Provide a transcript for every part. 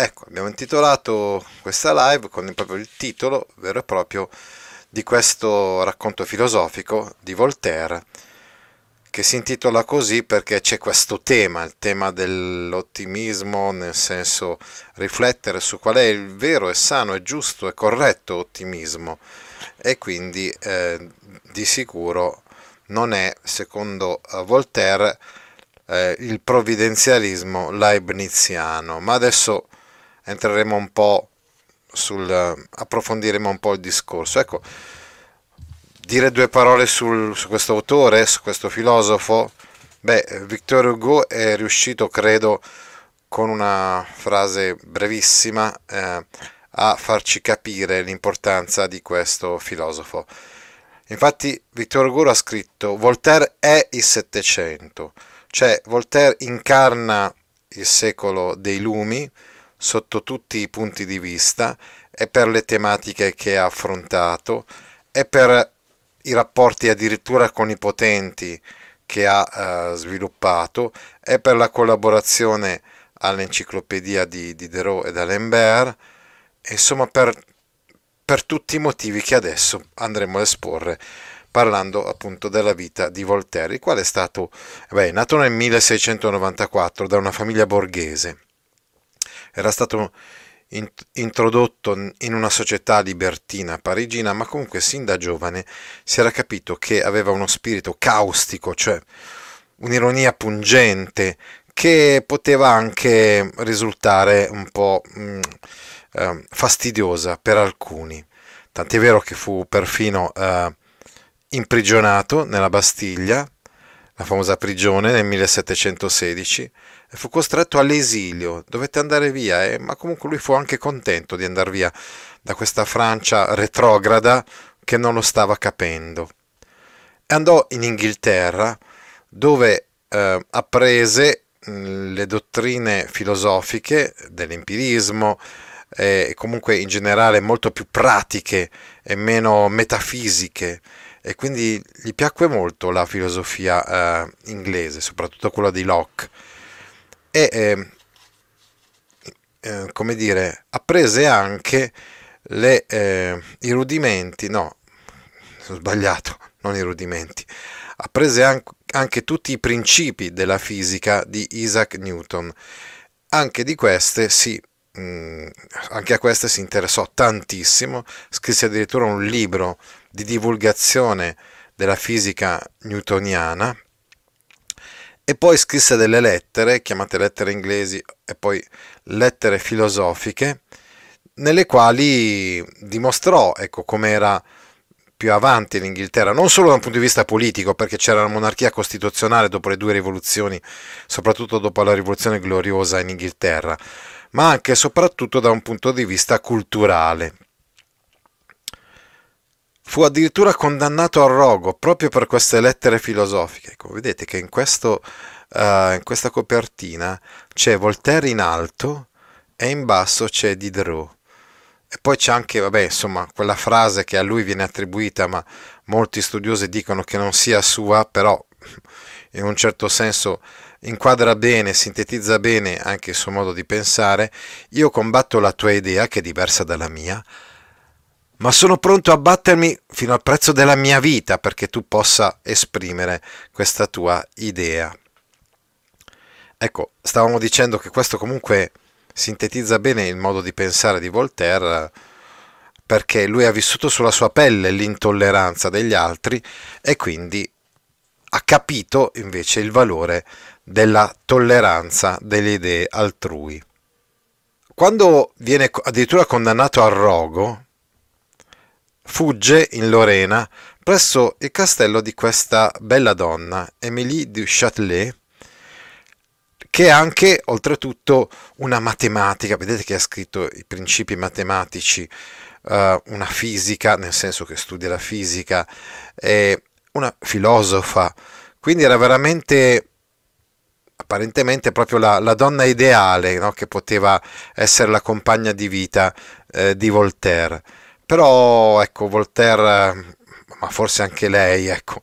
Ecco, abbiamo intitolato questa live con proprio il titolo vero e proprio di questo racconto filosofico di Voltaire che si intitola così perché c'è questo tema, il tema dell'ottimismo, nel senso riflettere su qual è il vero e sano e giusto e corretto ottimismo. E quindi eh, di sicuro non è, secondo eh, Voltaire, eh, il provvidenzialismo leibniziano, ma adesso entreremo un po' sul approfondiremo un po' il discorso. Ecco, dire due parole sul, su questo autore, su questo filosofo. Beh, Victor Hugo è riuscito, credo, con una frase brevissima eh, a farci capire l'importanza di questo filosofo. Infatti Victor Hugo ha scritto Voltaire è il Settecento, cioè Voltaire incarna il secolo dei lumi, sotto tutti i punti di vista e per le tematiche che ha affrontato e per i rapporti addirittura con i potenti che ha eh, sviluppato e per la collaborazione all'enciclopedia di Diderot e d'Alembert, insomma per, per tutti i motivi che adesso andremo a esporre parlando appunto della vita di Voltaire, il quale è stato beh, nato nel 1694 da una famiglia borghese era stato introdotto in una società libertina parigina, ma comunque sin da giovane si era capito che aveva uno spirito caustico, cioè un'ironia pungente che poteva anche risultare un po' mm, eh, fastidiosa per alcuni. Tant'è vero che fu perfino eh, imprigionato nella Bastiglia, la famosa prigione nel 1716, e fu costretto all'esilio, dovette andare via, eh, ma comunque lui fu anche contento di andare via da questa Francia retrograda che non lo stava capendo. Andò in Inghilterra dove eh, apprese mh, le dottrine filosofiche dell'empirismo e comunque in generale molto più pratiche e meno metafisiche. E quindi gli piacque molto la filosofia eh, inglese, soprattutto quella di Locke e eh, eh, come dire apprese anche le, eh, i rudimenti no ho sbagliato non i rudimenti apprese anche, anche tutti i principi della fisica di Isaac Newton. Anche di queste si mm, anche a queste si interessò tantissimo scrisse addirittura un libro di divulgazione della fisica newtoniana e poi scrisse delle lettere, chiamate lettere inglesi e poi lettere filosofiche, nelle quali dimostrò ecco, come era più avanti l'Inghilterra, non solo da un punto di vista politico, perché c'era la monarchia costituzionale dopo le due rivoluzioni, soprattutto dopo la rivoluzione gloriosa in Inghilterra, ma anche e soprattutto da un punto di vista culturale. Fu addirittura condannato al rogo proprio per queste lettere filosofiche. Ecco, vedete che in, questo, uh, in questa copertina c'è Voltaire in alto e in basso c'è Diderot. E poi c'è anche, vabbè, insomma, quella frase che a lui viene attribuita, ma molti studiosi dicono che non sia sua, però in un certo senso inquadra bene, sintetizza bene anche il suo modo di pensare. Io combatto la tua idea, che è diversa dalla mia, ma sono pronto a battermi fino al prezzo della mia vita perché tu possa esprimere questa tua idea. Ecco, stavamo dicendo che questo comunque sintetizza bene il modo di pensare di Voltaire perché lui ha vissuto sulla sua pelle l'intolleranza degli altri e quindi ha capito invece il valore della tolleranza delle idee altrui. Quando viene addirittura condannato al rogo, fugge in Lorena presso il castello di questa bella donna, Émilie du Châtelet, che è anche oltretutto una matematica, vedete che ha scritto i principi matematici, uh, una fisica, nel senso che studia la fisica, e una filosofa, quindi era veramente apparentemente proprio la, la donna ideale no? che poteva essere la compagna di vita eh, di Voltaire. Però ecco, Voltaire, ma forse anche lei, ecco,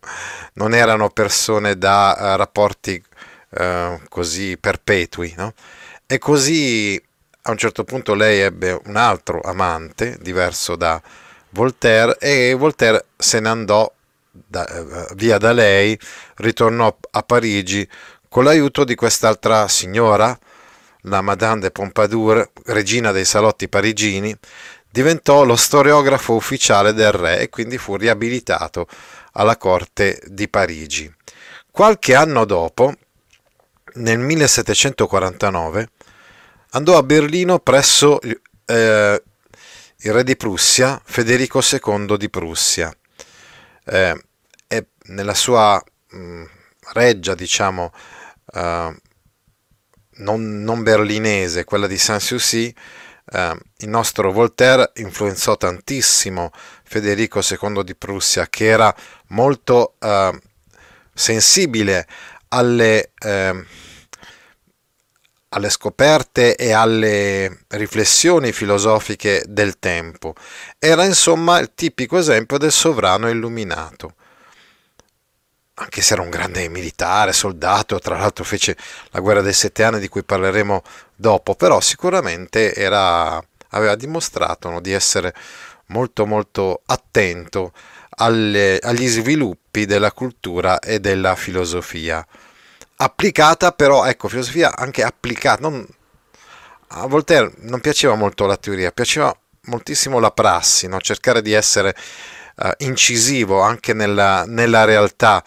non erano persone da uh, rapporti uh, così perpetui. No? E così a un certo punto lei ebbe un altro amante, diverso da Voltaire, e Voltaire se ne andò da, uh, via da lei, ritornò a Parigi con l'aiuto di quest'altra signora, la Madame de Pompadour, regina dei salotti parigini, diventò lo storiografo ufficiale del re e quindi fu riabilitato alla corte di Parigi. Qualche anno dopo, nel 1749, andò a Berlino presso eh, il re di Prussia, Federico II di Prussia. Eh, e nella sua mh, mm, reggia, diciamo, uh, non, non, berlinese, quella di Sanssouci, uh, il nostro Voltaire influenzò tantissimo Federico II di Prussia, che era molto uh, sensibile alle, ehm, alle scoperte e alle riflessioni filosofiche del tempo. Era insomma il tipico esempio del sovrano illuminato anche se era un grande militare, soldato, tra l'altro fece la guerra dei sette anni di cui parleremo dopo, però sicuramente era, aveva dimostrato no, di essere molto molto attento alle, agli sviluppi della cultura e della filosofia. Applicata però, ecco, filosofia anche applicata, non, a Voltaire non piaceva molto la teoria, piaceva moltissimo la prassi, no? cercare di essere uh, incisivo anche nella, nella, realtà,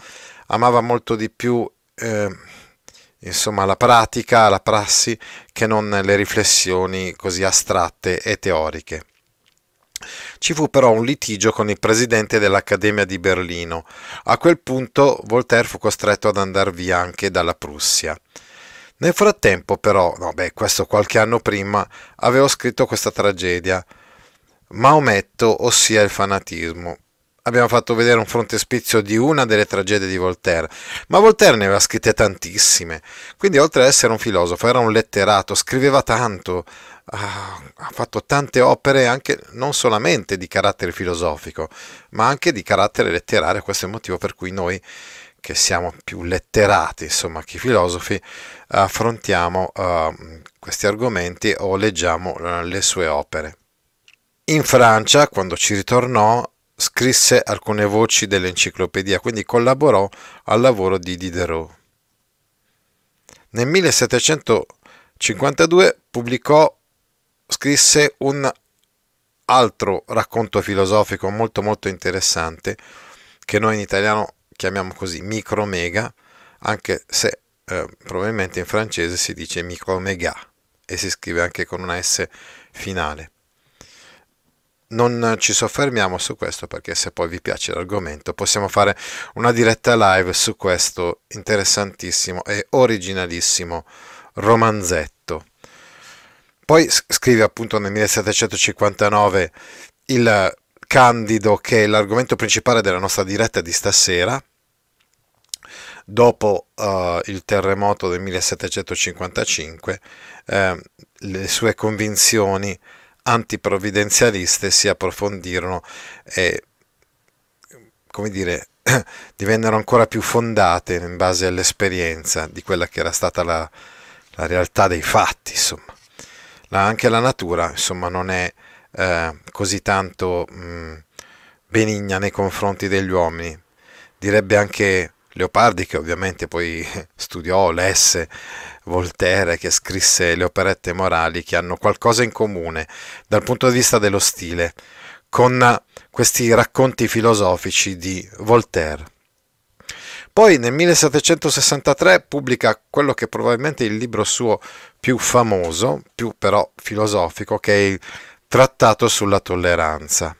amava molto di più eh, insomma, la pratica, la prassi, che non le riflessioni così astratte e teoriche. Ci fu però un litigio con il presidente dell'Accademia di Berlino. A quel punto Voltaire fu costretto ad andare via anche dalla Prussia. Nel frattempo, però, no, beh, questo qualche anno prima, avevo scritto questa tragedia, Maometto, ossia il fanatismo. Abbiamo fatto vedere un frontespizio di una delle tragedie di Voltaire, ma Voltaire ne aveva scritte tantissime, quindi oltre ad essere un filosofo era un letterato, scriveva tanto, ha fatto tante opere anche non solamente di carattere filosofico, ma anche di carattere letterario, questo è il motivo per cui noi che siamo più letterati, insomma, che filosofi, affrontiamo uh, questi argomenti o leggiamo uh, le sue opere. In Francia, quando ci ritornò, scrisse alcune voci dell'enciclopedia, quindi collaborò al lavoro di Diderot. Nel 1752 pubblicò, scrisse un altro racconto filosofico molto molto interessante, che noi in italiano chiamiamo così micromega, anche se eh, probabilmente in francese si dice micromega e si scrive anche con una S finale non ci soffermiamo su questo perché se poi vi piace l'argomento possiamo fare una diretta live su questo interessantissimo e originalissimo romanzetto. Poi scrive appunto nel 1759 il Candido che è l'argomento principale della nostra diretta di stasera. Dopo uh, il terremoto del 1755, eh, le sue convinzioni antiprovvidenzialiste si approfondirono e, come dire, divennero ancora più fondate in base all'esperienza di quella che era stata la, la realtà dei fatti, insomma. La, anche la natura, insomma, non è eh, così tanto mh, benigna nei confronti degli uomini. Direbbe anche Leopardi, che ovviamente poi studiò, lesse Voltaire, che scrisse le operette morali che hanno qualcosa in comune dal punto di vista dello stile con questi racconti filosofici di Voltaire. Poi nel 1763 pubblica quello che probabilmente è il libro suo più famoso, più però filosofico, che è il Trattato sulla tolleranza.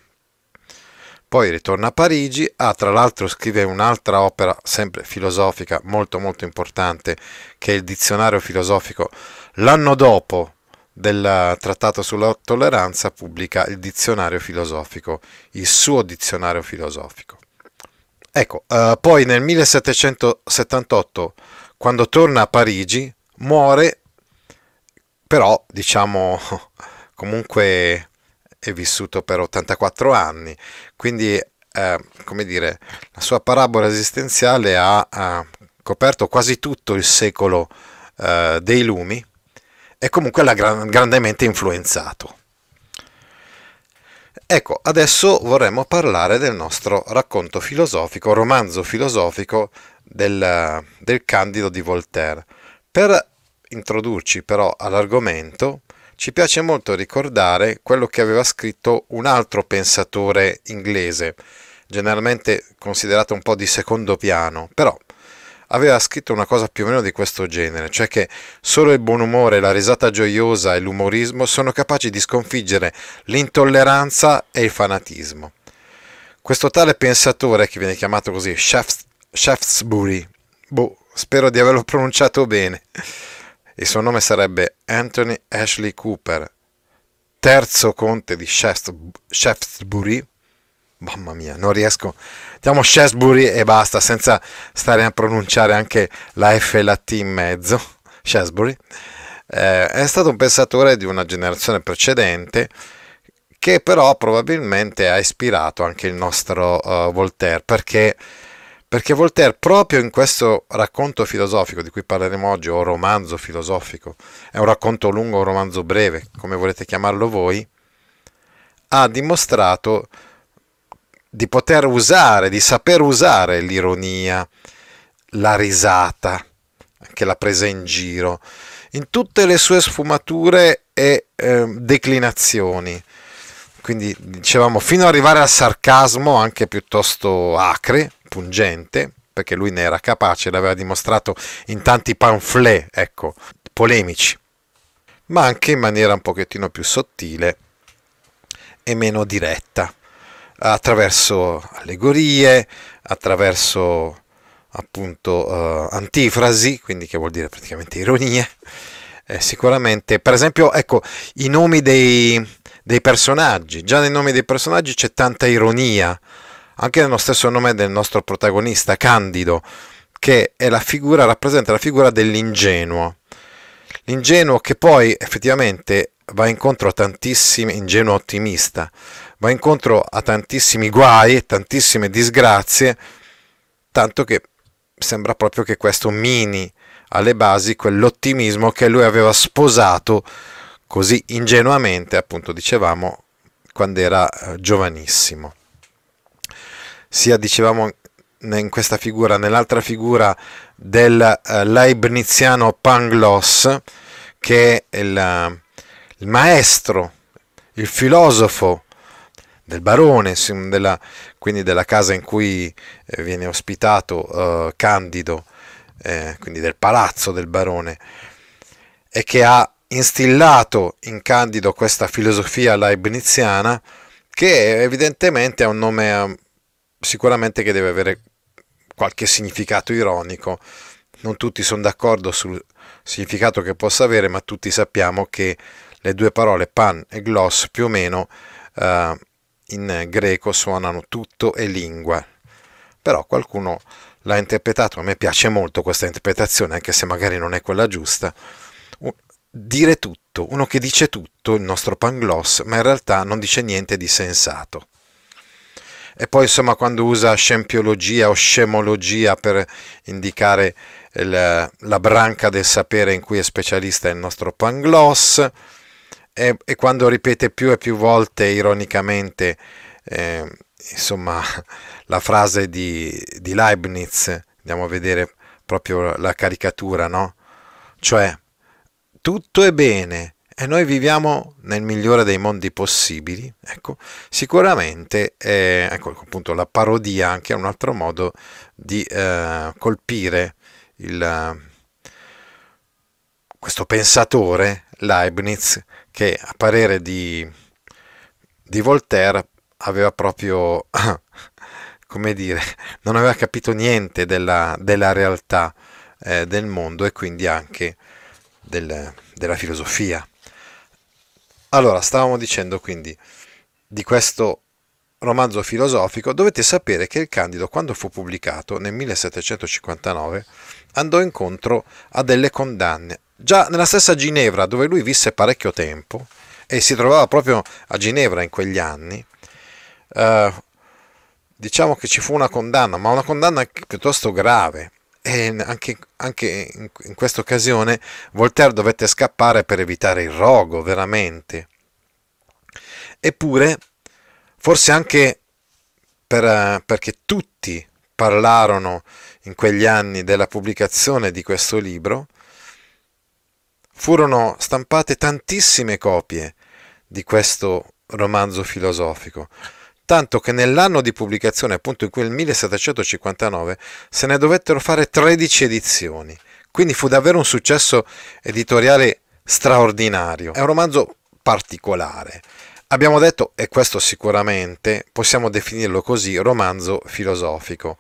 Poi ritorna a Parigi, ah, tra l'altro scrive un'altra opera sempre filosofica molto molto importante che è il dizionario filosofico. L'anno dopo del trattato sulla tolleranza pubblica il dizionario filosofico, il suo dizionario filosofico. Ecco, eh, poi nel 1778, quando torna a Parigi, muore, però diciamo comunque è vissuto per 84 anni, quindi eh, come dire, la sua parabola esistenziale ha, ha coperto quasi tutto il secolo eh, dei lumi e comunque l'ha gran, grandemente influenzato. Ecco, adesso vorremmo parlare del nostro racconto filosofico, romanzo filosofico del, del Candido di Voltaire. Per introdurci però all'argomento, ci piace molto ricordare quello che aveva scritto un altro pensatore inglese, generalmente considerato un po' di secondo piano, però aveva scritto una cosa più o meno di questo genere, cioè che solo il buon umore, la risata gioiosa e l'umorismo sono capaci di sconfiggere l'intolleranza e il fanatismo. Questo tale pensatore, che viene chiamato così Shaftesbury, boh, spero di averlo pronunciato bene, il suo nome sarebbe Anthony Ashley Cooper, terzo conte di Shaftesbury. Mamma mia, non riesco. Diamo Shaftesbury e basta, senza stare a pronunciare anche la F e la T in mezzo. Shaftesbury. Eh, è stato un pensatore di una generazione precedente che però probabilmente ha ispirato anche il nostro uh, Voltaire perché perché Voltaire proprio in questo racconto filosofico di cui parleremo oggi, o romanzo filosofico, è un racconto lungo o un romanzo breve, come volete chiamarlo voi, ha dimostrato di poter usare, di saper usare l'ironia, la risata, anche la presa in giro, in tutte le sue sfumature e eh, declinazioni. Quindi dicevamo fino ad arrivare al sarcasmo anche piuttosto acre, pungente, perché lui ne era capace, l'aveva dimostrato in tanti pamphlet, ecco, polemici, ma anche in maniera un pochettino più sottile e meno diretta, attraverso allegorie, attraverso appunto uh, antifrasi, quindi che vuol dire praticamente ironie. Eh, sicuramente, per esempio, ecco, i nomi dei, dei personaggi, già nei nomi dei personaggi c'è tanta ironia, anche nello stesso nome del nostro protagonista, Candido, che la figura, rappresenta la figura dell'ingenuo. L'ingenuo che poi effettivamente va incontro a tantissimi, ingenuo ottimista, va incontro a tantissimi guai, tantissime disgrazie, tanto che sembra proprio che questo mini alle basi quell'ottimismo che lui aveva sposato così ingenuamente, appunto dicevamo, quando era eh, giovanissimo. Sia dicevamo in questa figura, nell'altra figura del uh, leibniziano Pangloss, che è il, il, maestro, il filosofo del barone, della, quindi della casa in cui eh, viene ospitato uh, Candido, eh, quindi del palazzo del barone, e che ha instillato in Candido questa filosofia leibniziana che evidentemente ha un nome sicuramente che deve avere qualche significato ironico. Non tutti sono d'accordo sul significato che possa avere, ma tutti sappiamo che le due parole pan e gloss più o meno uh, in greco suonano tutto e lingua. Però qualcuno l'ha interpretato, a me piace molto questa interpretazione, anche se magari non è quella giusta. Dire tutto, uno che dice tutto, il nostro pangloss, ma in realtà non dice niente di sensato e poi insomma quando usa scempiologia o scemologia per indicare il, la branca del sapere in cui è specialista il nostro Pangloss e, e quando ripete più e più volte ironicamente eh, insomma la frase di, di Leibniz andiamo a vedere proprio la caricatura no? cioè tutto è bene e noi viviamo nel migliore dei mondi possibili, ecco, sicuramente eh, ecco, appunto, la parodia anche è un altro modo di eh, colpire il, questo pensatore Leibniz che a parere di, di Voltaire aveva proprio, come dire, non aveva capito niente della, della realtà eh, del mondo e quindi anche del, della filosofia. Allora, stavamo dicendo quindi di questo romanzo filosofico, dovete sapere che il Candido, quando fu pubblicato nel 1759, andò incontro a delle condanne. Già nella stessa Ginevra, dove lui visse parecchio tempo, e si trovava proprio a Ginevra in quegli anni, eh, diciamo che ci fu una condanna, ma una condanna piuttosto grave. E anche, anche in, in questa occasione Voltaire dovette scappare per evitare il rogo, veramente. Eppure, forse anche per, perché tutti parlarono in quegli anni della pubblicazione di questo libro, furono stampate tantissime copie di questo romanzo filosofico, tanto che nell'anno di pubblicazione, appunto in quel 1759, se ne dovettero fare 13 edizioni. Quindi fu davvero un successo editoriale straordinario. È un romanzo particolare. Abbiamo detto, e questo sicuramente possiamo definirlo così, romanzo filosofico,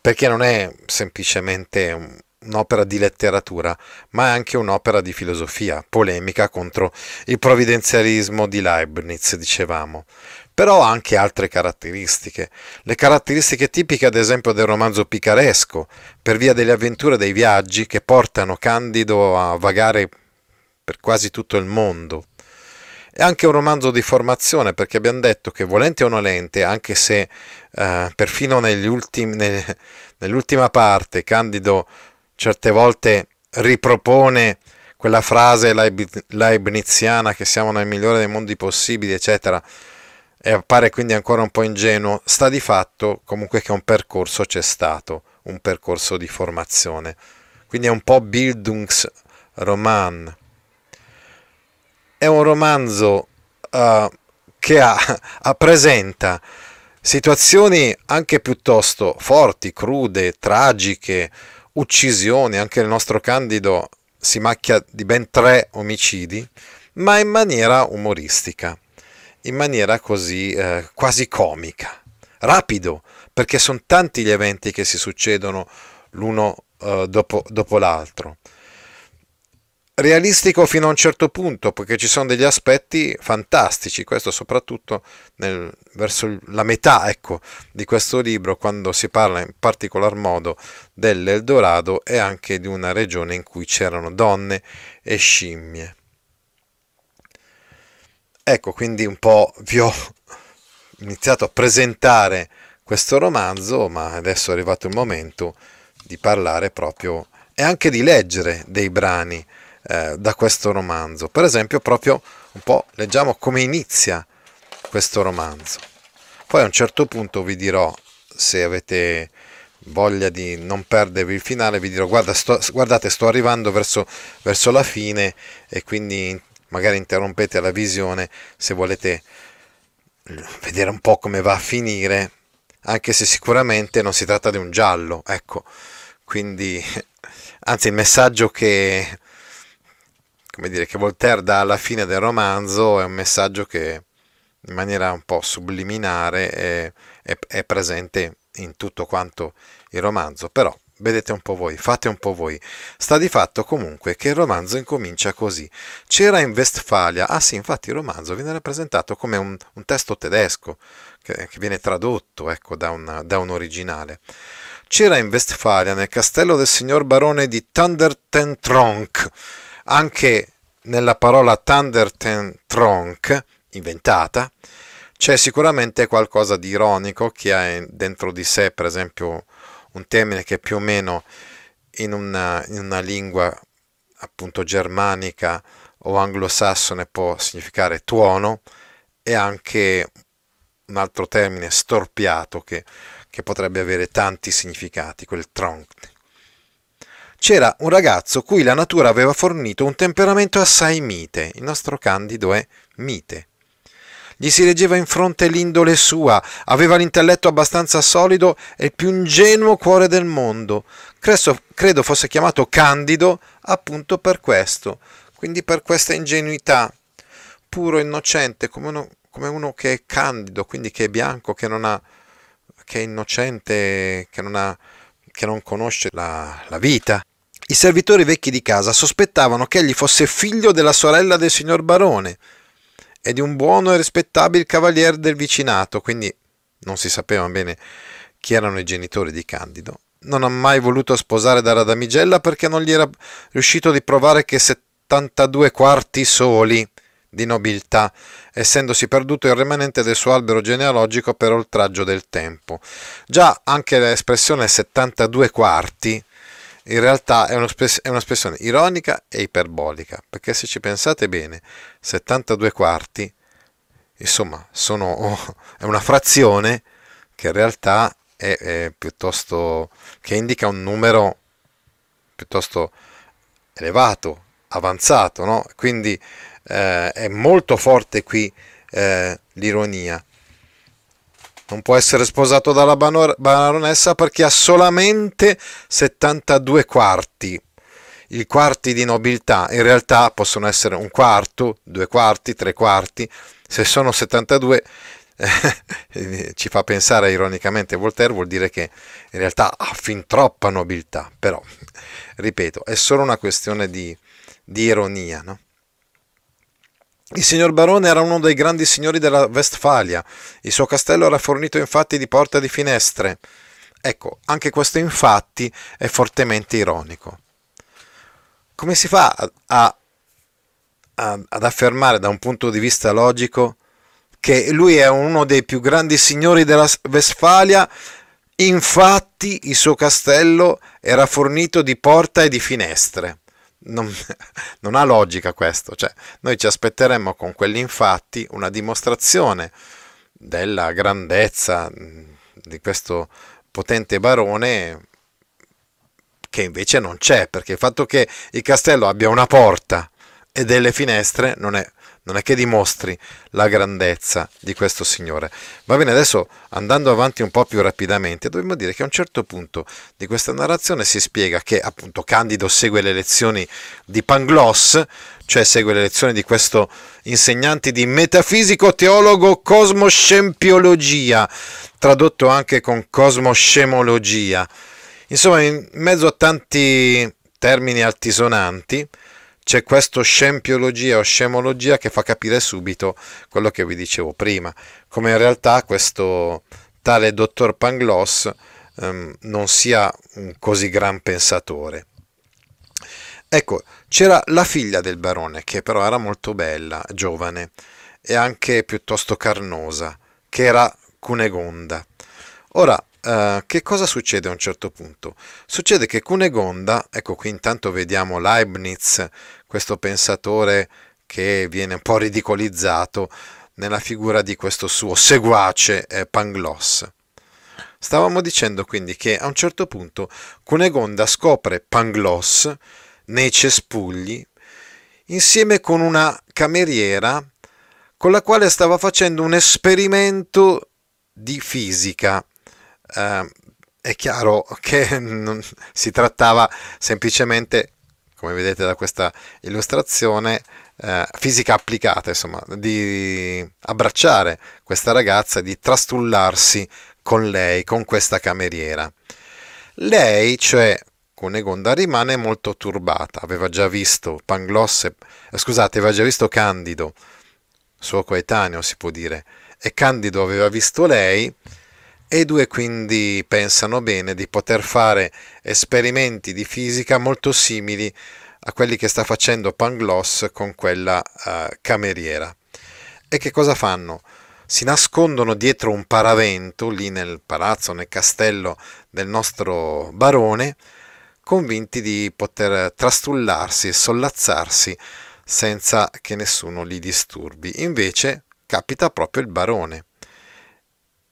perché non è semplicemente un, un'opera di letteratura, ma è anche un'opera di filosofia, polemica contro il provvidenzialismo di Leibniz, dicevamo. Però ha anche altre caratteristiche. Le caratteristiche tipiche, ad esempio, del romanzo picaresco, per via delle avventure dei viaggi che portano Candido a vagare per quasi tutto il mondo. È anche un romanzo di formazione, perché abbiamo detto che volente o nolente, anche se eh, perfino ultimi, nell'ultima parte Candido certe volte ripropone quella frase leibniziana che siamo nel migliore dei mondi possibili, eccetera, e appare quindi ancora un po' ingenuo, sta di fatto comunque che un percorso c'è stato, un percorso di formazione. Quindi è un po' Bildungsroman. È un romanzo uh, che ha, presenta situazioni anche piuttosto forti, crude, tragiche, uccisioni, anche il nostro Candido si macchia di ben tre omicidi, ma in maniera umoristica, in maniera così eh, quasi comica, rapido, perché sono tanti gli eventi che si succedono l'uno eh, dopo, dopo l'altro. Realistico fino a un certo punto, perché ci sono degli aspetti fantastici, questo soprattutto nel, verso la metà ecco, di questo libro, quando si parla in particolar modo dell'Eldorado e anche di una regione in cui c'erano donne e scimmie. Ecco, quindi un po' vi ho iniziato a presentare questo romanzo, ma adesso è arrivato il momento di parlare proprio e anche di leggere dei brani eh, da questo romanzo. Per esempio, proprio un po' leggiamo come inizia questo romanzo. Poi a un certo punto vi dirò, se avete voglia di non perdervi il finale, vi dirò guarda, sto, guardate, sto arrivando verso, verso la fine e quindi magari interrompete la visione se volete vedere un po' come va a finire, anche se sicuramente non si tratta di un giallo, ecco. Quindi, anzi, il messaggio che come dire, che Voltaire dà alla fine del romanzo è un messaggio che in maniera un po' subliminare è, è, è presente in tutto quanto il romanzo, però vedete un po' voi, fate un po' voi. Sta di fatto comunque che il romanzo incomincia così. C'era in Westfalia, ah sì, infatti il romanzo viene rappresentato come un, un testo tedesco che, che, viene tradotto ecco, da, un, da un originale. C'era in Westfalia, nel castello del signor barone di Thundertentronk, anche nella parola Thundertentronk, inventata, c'è sicuramente qualcosa di ironico che ha dentro di sé, per esempio, un termine che più o meno in una, in una lingua appunto germanica o anglosassone può significare tuono e anche un altro termine storpiato che, che potrebbe avere tanti significati, quel tronc c'era un ragazzo cui la natura aveva fornito un temperamento assai mite. Il nostro Candido è mite. Gli si reggeva in fronte l'indole sua, aveva l'intelletto abbastanza solido e il più ingenuo cuore del mondo. Credo, credo fosse chiamato Candido appunto per questo, quindi per questa ingenuità, puro innocente come, uno, come uno che è candido, quindi che è bianco, che ha che è innocente, che non, ha, che non conosce la, la vita. I servitori vecchi di casa sospettavano che egli fosse figlio della sorella del signor barone e di un buono e rispettabile cavaliere del vicinato, quindi non si sapeva bene chi erano i genitori di Candido. Non ha mai voluto sposare Dara Damigella perché non gli era riuscito di provare che 72 quarti soli di nobiltà, essendosi perduto il rimanente del suo albero genealogico per oltraggio del tempo. Già anche l'espressione 72 quarti in realtà è un'espressione ironica e iperbolica, perché se ci pensate bene, 72 quarti, insomma, sono, è una frazione che in realtà è, è piuttosto, che indica un numero piuttosto elevato, avanzato, no? Quindi eh, è molto forte qui eh, l'ironia. Non può essere sposato dalla baronessa perché ha solamente 72 quarti. I quarti di nobiltà in realtà possono essere un quarto, due quarti, tre quarti. Se sono 72 eh, ci fa pensare ironicamente Voltaire, vuol dire che in realtà ha fin troppa nobiltà. Però, ripeto, è solo una questione di, di ironia. No? Il signor Barone era uno dei grandi signori della Westfalia, il suo castello era fornito infatti di porte e di finestre. Ecco, anche questo infatti è fortemente ironico. Come si fa a, a, ad affermare da un punto di vista logico che lui è uno dei più grandi signori della Westfalia? Infatti il suo castello era fornito di porta e di finestre non, non, ha logica questo, cioè noi ci aspetteremmo con quelli infatti una dimostrazione della grandezza di questo potente barone che invece non c'è, perché il fatto che il castello abbia una porta e delle finestre non è non è che dimostri la grandezza di questo Signore. Va bene, adesso andando avanti un po' più rapidamente, dobbiamo dire che a un certo punto di questa narrazione si spiega che appunto Candido segue le lezioni di Pangloss, cioè segue le lezioni di questo insegnante di metafisico teologo cosmoscempiologia, tradotto anche con cosmoscemologia. Insomma, in mezzo a tanti termini altisonanti, c'è questo scempiologia o scemologia che fa capire subito quello che vi dicevo prima, come in realtà questo tale dottor Pangloss ehm, non sia un così gran pensatore. Ecco, c'era la figlia del barone, che però era molto bella, giovane e anche piuttosto carnosa, che era Cunegonda. Ora, Uh, che cosa succede a un certo punto? Succede che Cunegonda, ecco qui intanto vediamo Leibniz, questo pensatore che viene un po' ridicolizzato nella figura di questo suo seguace eh, Pangloss. Stavamo dicendo quindi che a un certo punto Cunegonda scopre Pangloss nei cespugli insieme con una cameriera con la quale stava facendo un esperimento di fisica eh, è chiaro che non si trattava semplicemente, come vedete da questa illustrazione, eh, fisica applicata, insomma, di abbracciare questa ragazza, di trastullarsi con lei, con questa cameriera. Lei, cioè Cunegonda, rimane molto turbata, aveva già visto Panglosse, eh, scusate, aveva già visto Candido, suo coetaneo si può dire, e Candido aveva visto lei, e i due quindi pensano bene di poter fare esperimenti di fisica molto simili a quelli che sta facendo Pangloss con quella uh, cameriera. E che cosa fanno? Si nascondono dietro un paravento lì nel palazzo, nel castello del nostro barone, convinti di poter trastullarsi e sollazzarsi senza che nessuno li disturbi. Invece capita proprio il barone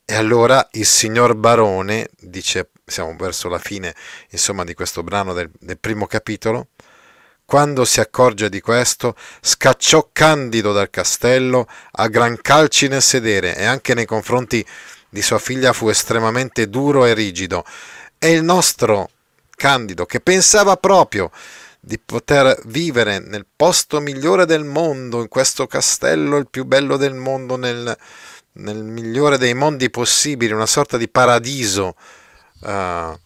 e allora il signor Barone, dice, siamo verso la fine insomma di questo brano del, del primo capitolo, quando si accorge di questo, scacciò Candido dal castello a gran calci nel sedere e anche nei confronti di sua figlia fu estremamente duro e rigido. E il nostro Candido, che pensava proprio di poter vivere nel posto migliore del mondo, in questo castello il più bello del mondo, nel, nel migliore dei mondi possibili, una sorta di paradiso uh, uh,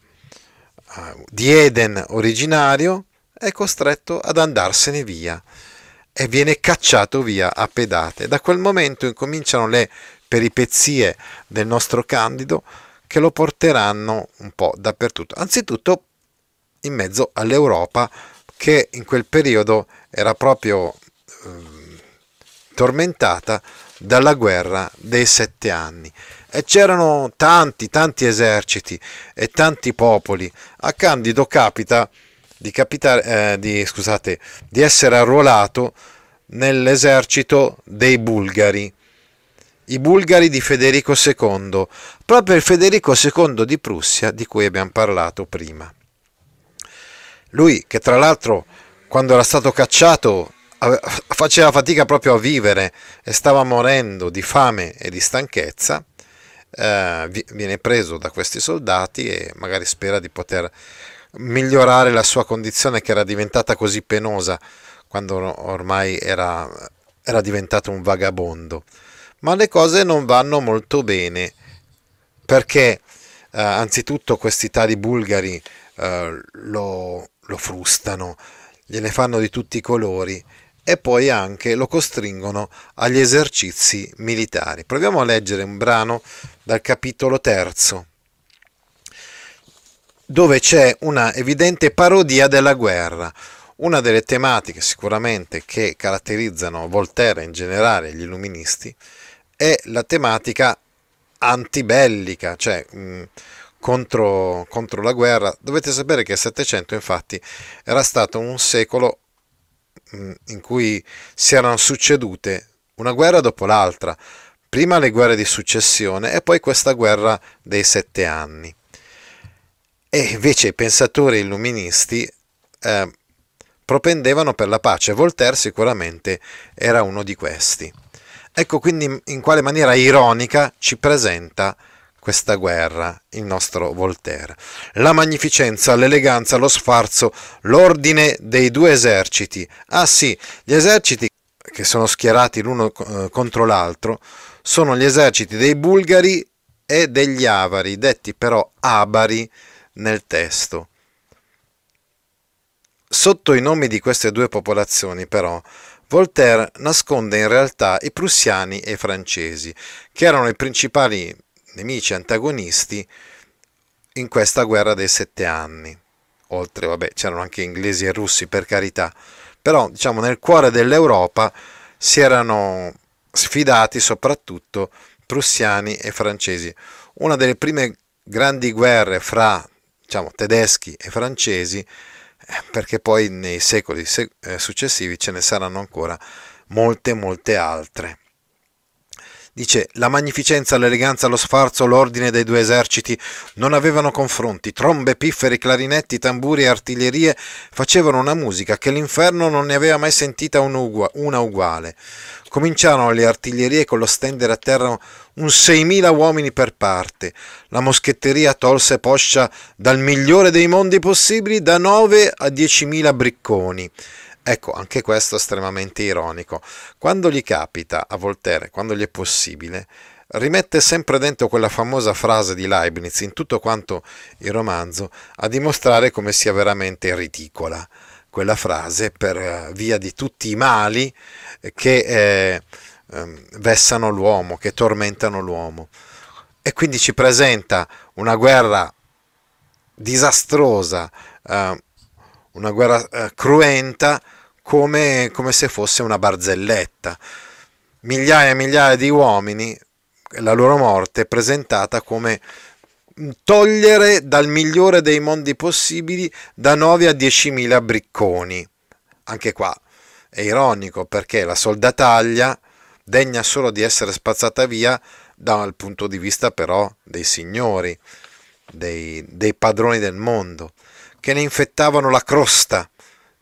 di Eden originario, è costretto ad andarsene via e viene cacciato via a pedate. Da quel momento incominciano le peripezie del nostro Candido che lo porteranno un po' dappertutto. Anzitutto in mezzo all'Europa che in quel periodo era proprio eh, tormentata dalla guerra dei sette anni e c'erano tanti, tanti eserciti e tanti popoli. A Candido capita di, capitare, eh, di, scusate, di essere arruolato nell'esercito dei bulgari, i bulgari di Federico II, proprio il Federico II di Prussia di cui abbiamo parlato prima. Lui che tra l'altro quando era stato cacciato faceva fatica proprio a vivere e stava morendo di fame e di stanchezza, eh, viene preso da questi soldati e magari spera di poter migliorare la sua condizione che era diventata così penosa quando ormai era, era diventato un vagabondo. Ma le cose non vanno molto bene perché eh, anzitutto questi tali bulgari eh, lo, lo frustano, gliene fanno di tutti i colori e poi anche lo costringono agli esercizi militari. Proviamo a leggere un brano dal capitolo terzo, dove c'è una evidente parodia della guerra. Una delle tematiche sicuramente che caratterizzano Voltaire in generale gli illuministi è la tematica antibellica, cioè mh, contro, contro la guerra. Dovete sapere che il Settecento infatti era stato un secolo in cui si erano succedute una guerra dopo l'altra, prima le guerre di successione e poi questa guerra dei sette anni. E invece i pensatori illuministi eh, propendevano per la pace, Voltaire sicuramente era uno di questi. Ecco quindi in quale maniera ironica ci presenta questa guerra, il nostro Voltaire. La magnificenza, l'eleganza, lo sfarzo, l'ordine dei due eserciti. Ah sì, gli eserciti che sono schierati l'uno eh, contro l'altro sono gli eserciti dei bulgari e degli avari, detti però abari nel testo. Sotto i nomi di queste due popolazioni, però, Voltaire nasconde in realtà i prussiani e i francesi, che erano i principali nemici antagonisti in questa guerra dei sette anni. Oltre, vabbè, c'erano anche inglesi e russi per carità, però diciamo nel cuore dell'Europa si erano sfidati soprattutto prussiani e francesi. Una delle prime grandi guerre fra diciamo, tedeschi e francesi, eh, perché poi nei secoli eh, successivi ce ne saranno ancora molte, molte altre. Dice, la magnificenza, l'eleganza, lo sfarzo, l'ordine dei due eserciti non avevano confronti. Trombe, pifferi, clarinetti, tamburi e artiglierie facevano una musica che l'inferno non ne aveva mai sentita una uguale. Cominciarono le artiglierie con lo stendere a terra un 6.000 uomini per parte. La moschetteria tolse poscia dal migliore dei mondi possibili da 9 a 10.000 bricconi. Ecco, anche questo è estremamente ironico. Quando gli capita a Voltaire, quando gli è possibile, rimette sempre dentro quella famosa frase di Leibniz in tutto quanto il romanzo a dimostrare come sia veramente ridicola quella frase per eh, via di tutti i mali che eh, ehm, vessano l'uomo, che tormentano l'uomo. E quindi ci presenta una guerra disastrosa, eh, una guerra eh, cruenta, come, come se fosse una barzelletta. Migliaia e migliaia di uomini, la loro morte è presentata come togliere dal migliore dei mondi possibili da 9 a 10.000 bricconi. Anche qua è ironico perché la soldataglia degna solo di essere spazzata via dal punto di vista però dei signori, dei, dei padroni del mondo, che ne infettavano la crosta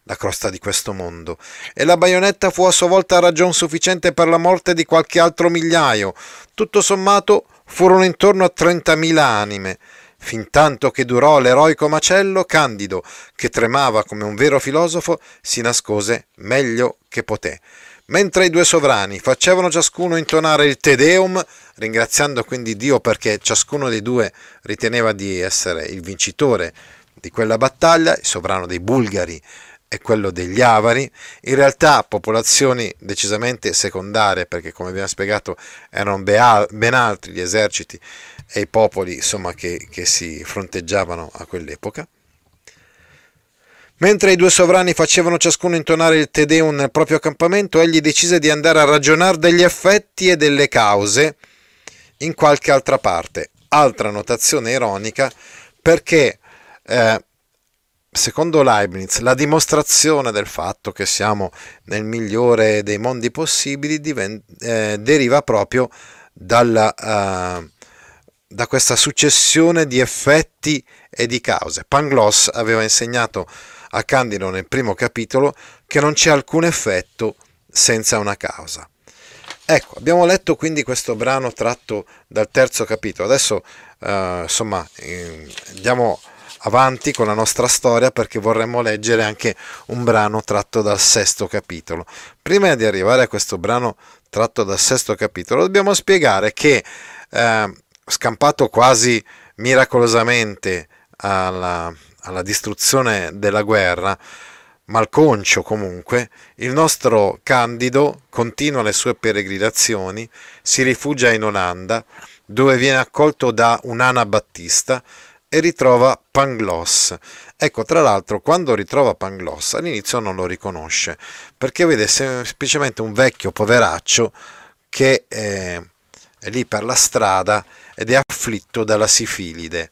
la crosta di questo mondo, e la baionetta fu a sua volta ragion sufficiente per la morte di qualche altro migliaio. Tutto sommato furono intorno a 30.000 anime. Fin tanto che durò l'eroico macello, Candido, che tremava come un vero filosofo, si nascose meglio che poté. Mentre i due sovrani facevano ciascuno intonare il Te Deum, ringraziando quindi Dio perché ciascuno dei due riteneva di essere il vincitore di quella battaglia, il sovrano dei Bulgari e quello degli Avari, in realtà popolazioni decisamente secondarie, perché come abbiamo spiegato erano ben altri gli eserciti e i popoli insomma, che, che si fronteggiavano a quell'epoca. Mentre i due sovrani facevano ciascuno intonare il Te Deum nel proprio accampamento, egli decise di andare a ragionare degli effetti e delle cause in qualche altra parte. Altra notazione ironica, perché eh, secondo Leibniz la dimostrazione del fatto che siamo nel migliore dei mondi possibili diven- eh, deriva proprio dalla, uh, da questa successione di effetti e di cause. Pangloss aveva insegnato a Candido nel primo capitolo che non c'è alcun effetto senza una causa. Ecco, abbiamo letto quindi questo brano tratto dal terzo capitolo. Adesso, uh, insomma, eh, andiamo avanti con la nostra storia perché vorremmo leggere anche un brano tratto dal sesto capitolo. Prima di arrivare a questo brano tratto dal sesto capitolo, dobbiamo spiegare che eh, scampato quasi miracolosamente alla, alla distruzione della guerra, malconcio comunque, il nostro Candido continua le sue peregrinazioni, si rifugia in Olanda, dove viene accolto da un Battista e ritrova Pangloss. Ecco, tra l'altro, quando ritrova Pangloss, all'inizio non lo riconosce, perché vede semplicemente un vecchio poveraccio che è, è lì per la strada ed è afflitto dalla sifilide.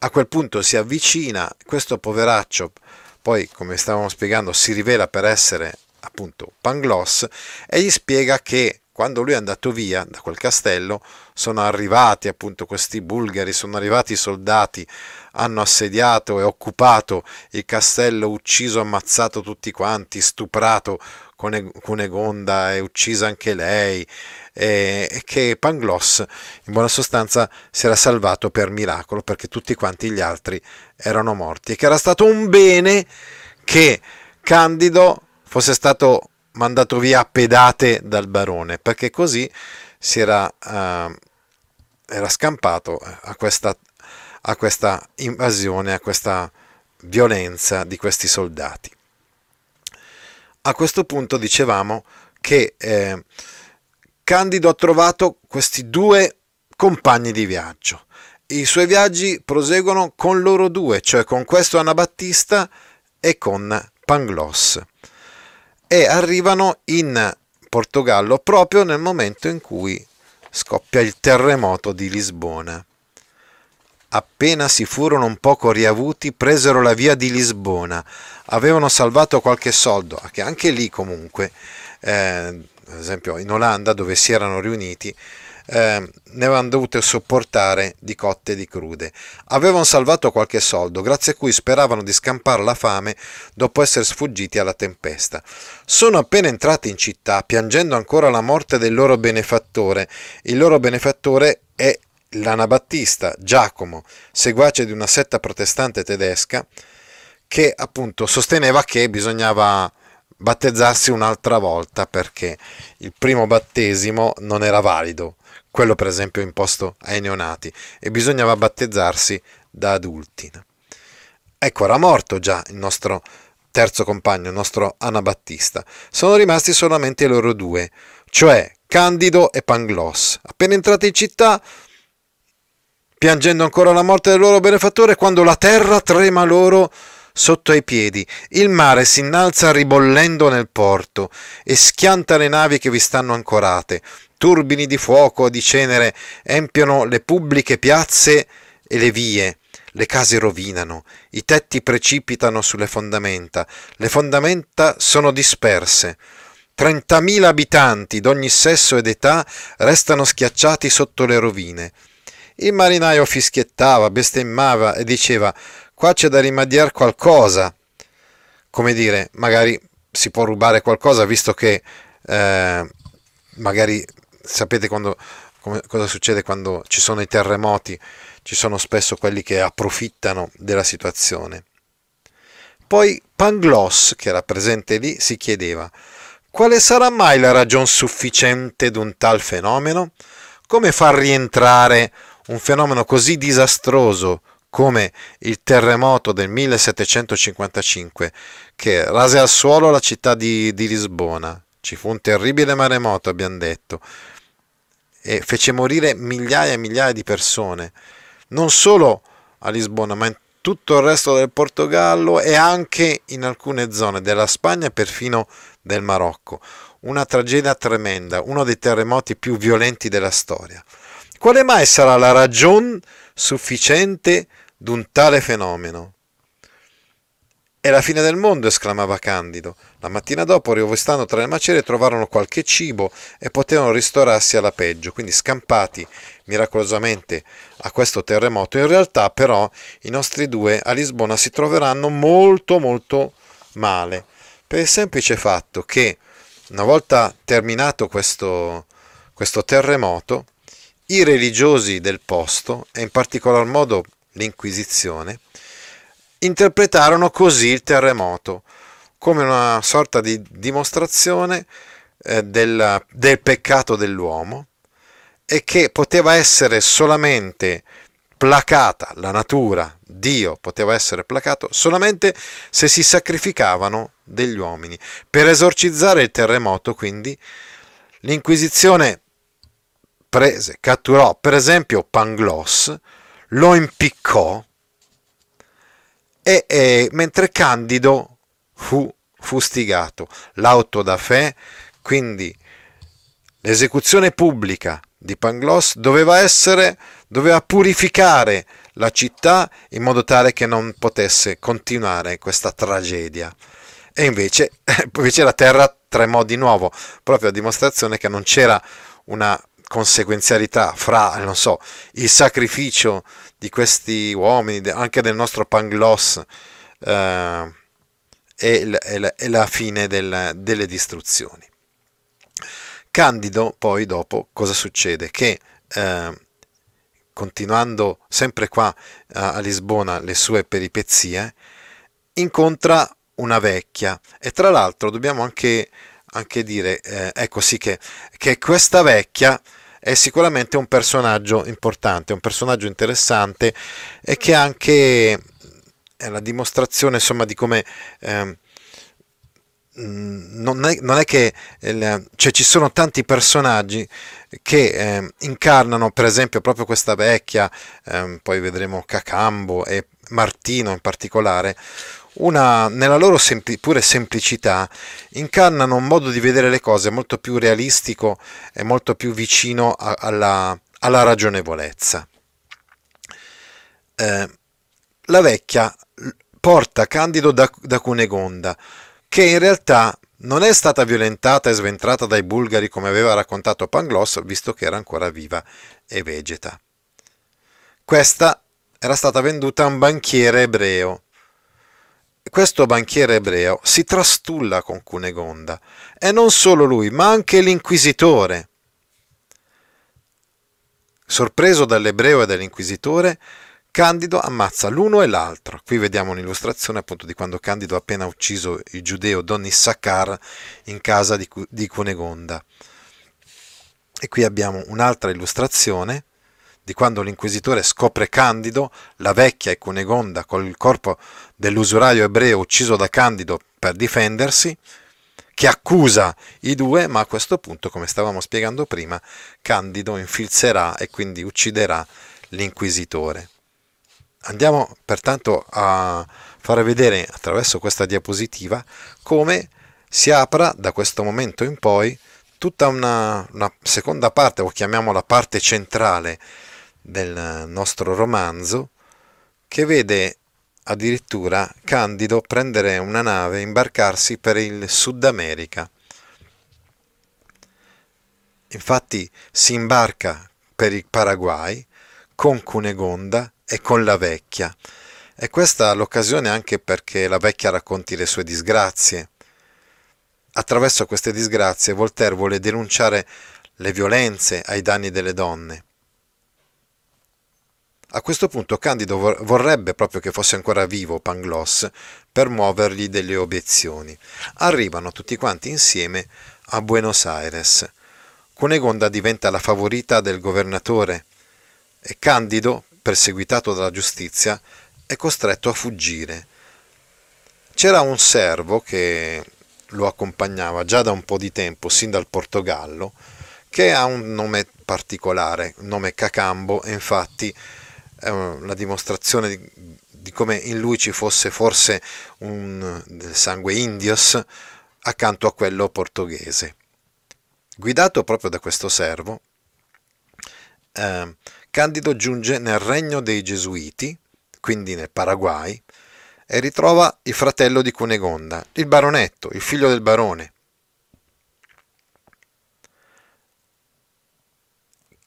A quel punto si avvicina, questo poveraccio poi, come stavamo spiegando, si rivela per essere appunto Pangloss e gli spiega che quando lui è andato via da quel castello sono arrivati appunto questi bulgari, sono arrivati i soldati, hanno assediato e occupato il castello, ucciso, ammazzato tutti quanti, stuprato Cunegonda e uccisa anche lei e che Pangloss in buona sostanza si era salvato per miracolo perché tutti quanti gli altri erano morti. E che era stato un bene che Candido fosse stato mandato via a pedate dal barone, perché così si era, uh, era scampato a questa, a questa invasione, a questa violenza di questi soldati. A questo punto dicevamo che eh, Candido ha trovato questi due compagni di viaggio. I suoi viaggi proseguono con loro due, cioè con questo Anabattista e con Pangloss e arrivano in Portogallo proprio nel momento in cui scoppia il terremoto di Lisbona. Appena si furono un poco riavuti, presero la via di Lisbona, avevano salvato qualche soldo, che anche lì comunque, eh, ad esempio in Olanda dove si erano riuniti, eh, ne avevano dovute sopportare di cotte e di crude. Avevano salvato qualche soldo, grazie a cui speravano di scampare la fame dopo essere sfuggiti alla tempesta. Sono appena entrati in città, piangendo ancora la morte del loro benefattore. Il loro benefattore è l'Anabattista Giacomo, seguace di una setta protestante tedesca, che appunto sosteneva che bisognava battezzarsi un'altra volta perché il primo battesimo non era valido quello per esempio imposto ai neonati, e bisognava battezzarsi da adulti. Ecco, era morto già il nostro terzo compagno, il nostro Anabattista. Sono rimasti solamente loro due, cioè Candido e Pangloss. Appena entrati in città, piangendo ancora la morte del loro benefattore, quando la terra trema loro sotto ai piedi, il mare si innalza ribollendo nel porto e schianta le navi che vi stanno ancorate, turbini di fuoco, di cenere, empiono le pubbliche piazze e le vie, le case rovinano, i tetti precipitano sulle fondamenta, le fondamenta sono disperse. Trentamila abitanti d'ogni sesso ed età restano schiacciati sotto le rovine. Il marinaio fischiettava, bestemmava e diceva qua c'è da rimediare qualcosa. Come dire, magari si può rubare qualcosa visto che eh, magari sapete quando, come, cosa succede quando ci sono i terremoti? ci sono spesso quelli che approfittano della situazione. Poi Pangloss, che era presente lì, si chiedeva quale sarà mai la ragione sufficiente di un tal fenomeno? Come far rientrare un fenomeno così disastroso come il terremoto del 1755 che rase al suolo la città di, di Lisbona. Ci fu un terribile maremoto, abbiamo detto, e fece morire migliaia e migliaia di persone, non solo a Lisbona, ma in tutto il resto del Portogallo e anche in alcune zone della Spagna e perfino del Marocco. Una tragedia tremenda, uno dei terremoti più violenti della storia. Quale mai sarà la ragione sufficiente d'un tale fenomeno. È la fine del mondo, esclamava Candido. La mattina dopo, rovestando tra le macerie, trovarono qualche cibo e potevano ristorarsi alla peggio, quindi scampati miracolosamente a questo terremoto. In realtà, però, i nostri due a Lisbona si troveranno molto, molto male, per il semplice fatto che, una volta terminato questo, questo terremoto, i religiosi del posto, e in particolar modo l'Inquisizione, interpretarono così il terremoto come una sorta di dimostrazione eh, del, del peccato dell'uomo e che poteva essere solamente placata la natura, Dio poteva essere placato solamente se si sacrificavano degli uomini. Per esorcizzare il terremoto, quindi, l'Inquisizione prese, catturò per esempio Pangloss, lo impiccò e, e mentre Candido fu fustigato. L'auto da fè, quindi l'esecuzione pubblica di Pangloss doveva essere, doveva purificare la città in modo tale che non potesse continuare questa tragedia. E invece, invece la terra tremò di nuovo, proprio a dimostrazione che non c'era una conseguenzialità fra, non so, il sacrificio di questi uomini, anche del nostro Pangloss, eh, e, e, e, la fine del, delle distruzioni. Candido poi dopo cosa succede? Che eh, continuando sempre qua a Lisbona le sue peripezie, incontra una vecchia e tra l'altro dobbiamo anche, anche dire, eh, ecco sì, che, che questa vecchia è sicuramente un personaggio importante, un personaggio interessante e che anche è la dimostrazione insomma di come eh, non, è, non, è, che cioè, ci sono tanti personaggi che eh, incarnano per esempio proprio questa vecchia, eh, poi vedremo Cacambo e Martino in particolare, una, nella loro sempli, pure semplicità, incarnano un modo di vedere le cose molto più realistico e molto più vicino a, alla, alla, ragionevolezza. Eh, la vecchia porta Candido da, da Cunegonda, che in realtà non è stata violentata e sventrata dai bulgari come aveva raccontato Pangloss, visto che era ancora viva e vegeta. Questa era stata venduta a un banchiere ebreo questo banchiere ebreo si trastulla con Cunegonda e non solo lui, ma anche l'inquisitore. Sorpreso dall'ebreo e dall'inquisitore, Candido ammazza l'uno e l'altro. Qui vediamo un'illustrazione appunto di quando Candido ha appena ucciso il giudeo Don Issachar in casa di, di Cunegonda. E qui abbiamo un'altra illustrazione di quando l'inquisitore scopre Candido, la vecchia e Cunegonda con il corpo dell'usuraio ebreo ucciso da Candido per difendersi, che accusa i due, ma a questo punto, come stavamo spiegando prima, Candido infilzerà e quindi ucciderà l'inquisitore. Andiamo pertanto a fare vedere attraverso questa diapositiva come si apra da questo momento in poi tutta una, una seconda parte, o chiamiamola parte centrale del nostro romanzo che vede addirittura Candido prendere una nave e imbarcarsi per il Sud America. Infatti si imbarca per il Paraguay con Cunegonda e con la vecchia. E questa è l'occasione anche perché la vecchia racconti le sue disgrazie. Attraverso queste disgrazie Voltaire vuole denunciare le violenze ai danni delle donne A questo punto Candido vorrebbe proprio che fosse ancora vivo Pangloss per muovergli delle obiezioni. Arrivano tutti quanti insieme a Buenos Aires. Cunegonda diventa la favorita del governatore e Candido, perseguitato dalla giustizia, è costretto a fuggire. C'era un servo che lo accompagnava già da un po' di tempo, sin dal Portogallo, che ha un nome particolare, un nome Cacambo, e infatti è la dimostrazione di, di, come in lui ci fosse forse un sangue indios accanto a quello portoghese. Guidato proprio da questo servo, eh, Candido giunge nel regno dei Gesuiti, quindi nel Paraguay, e ritrova il fratello di Cunegonda, il baronetto, il figlio del barone,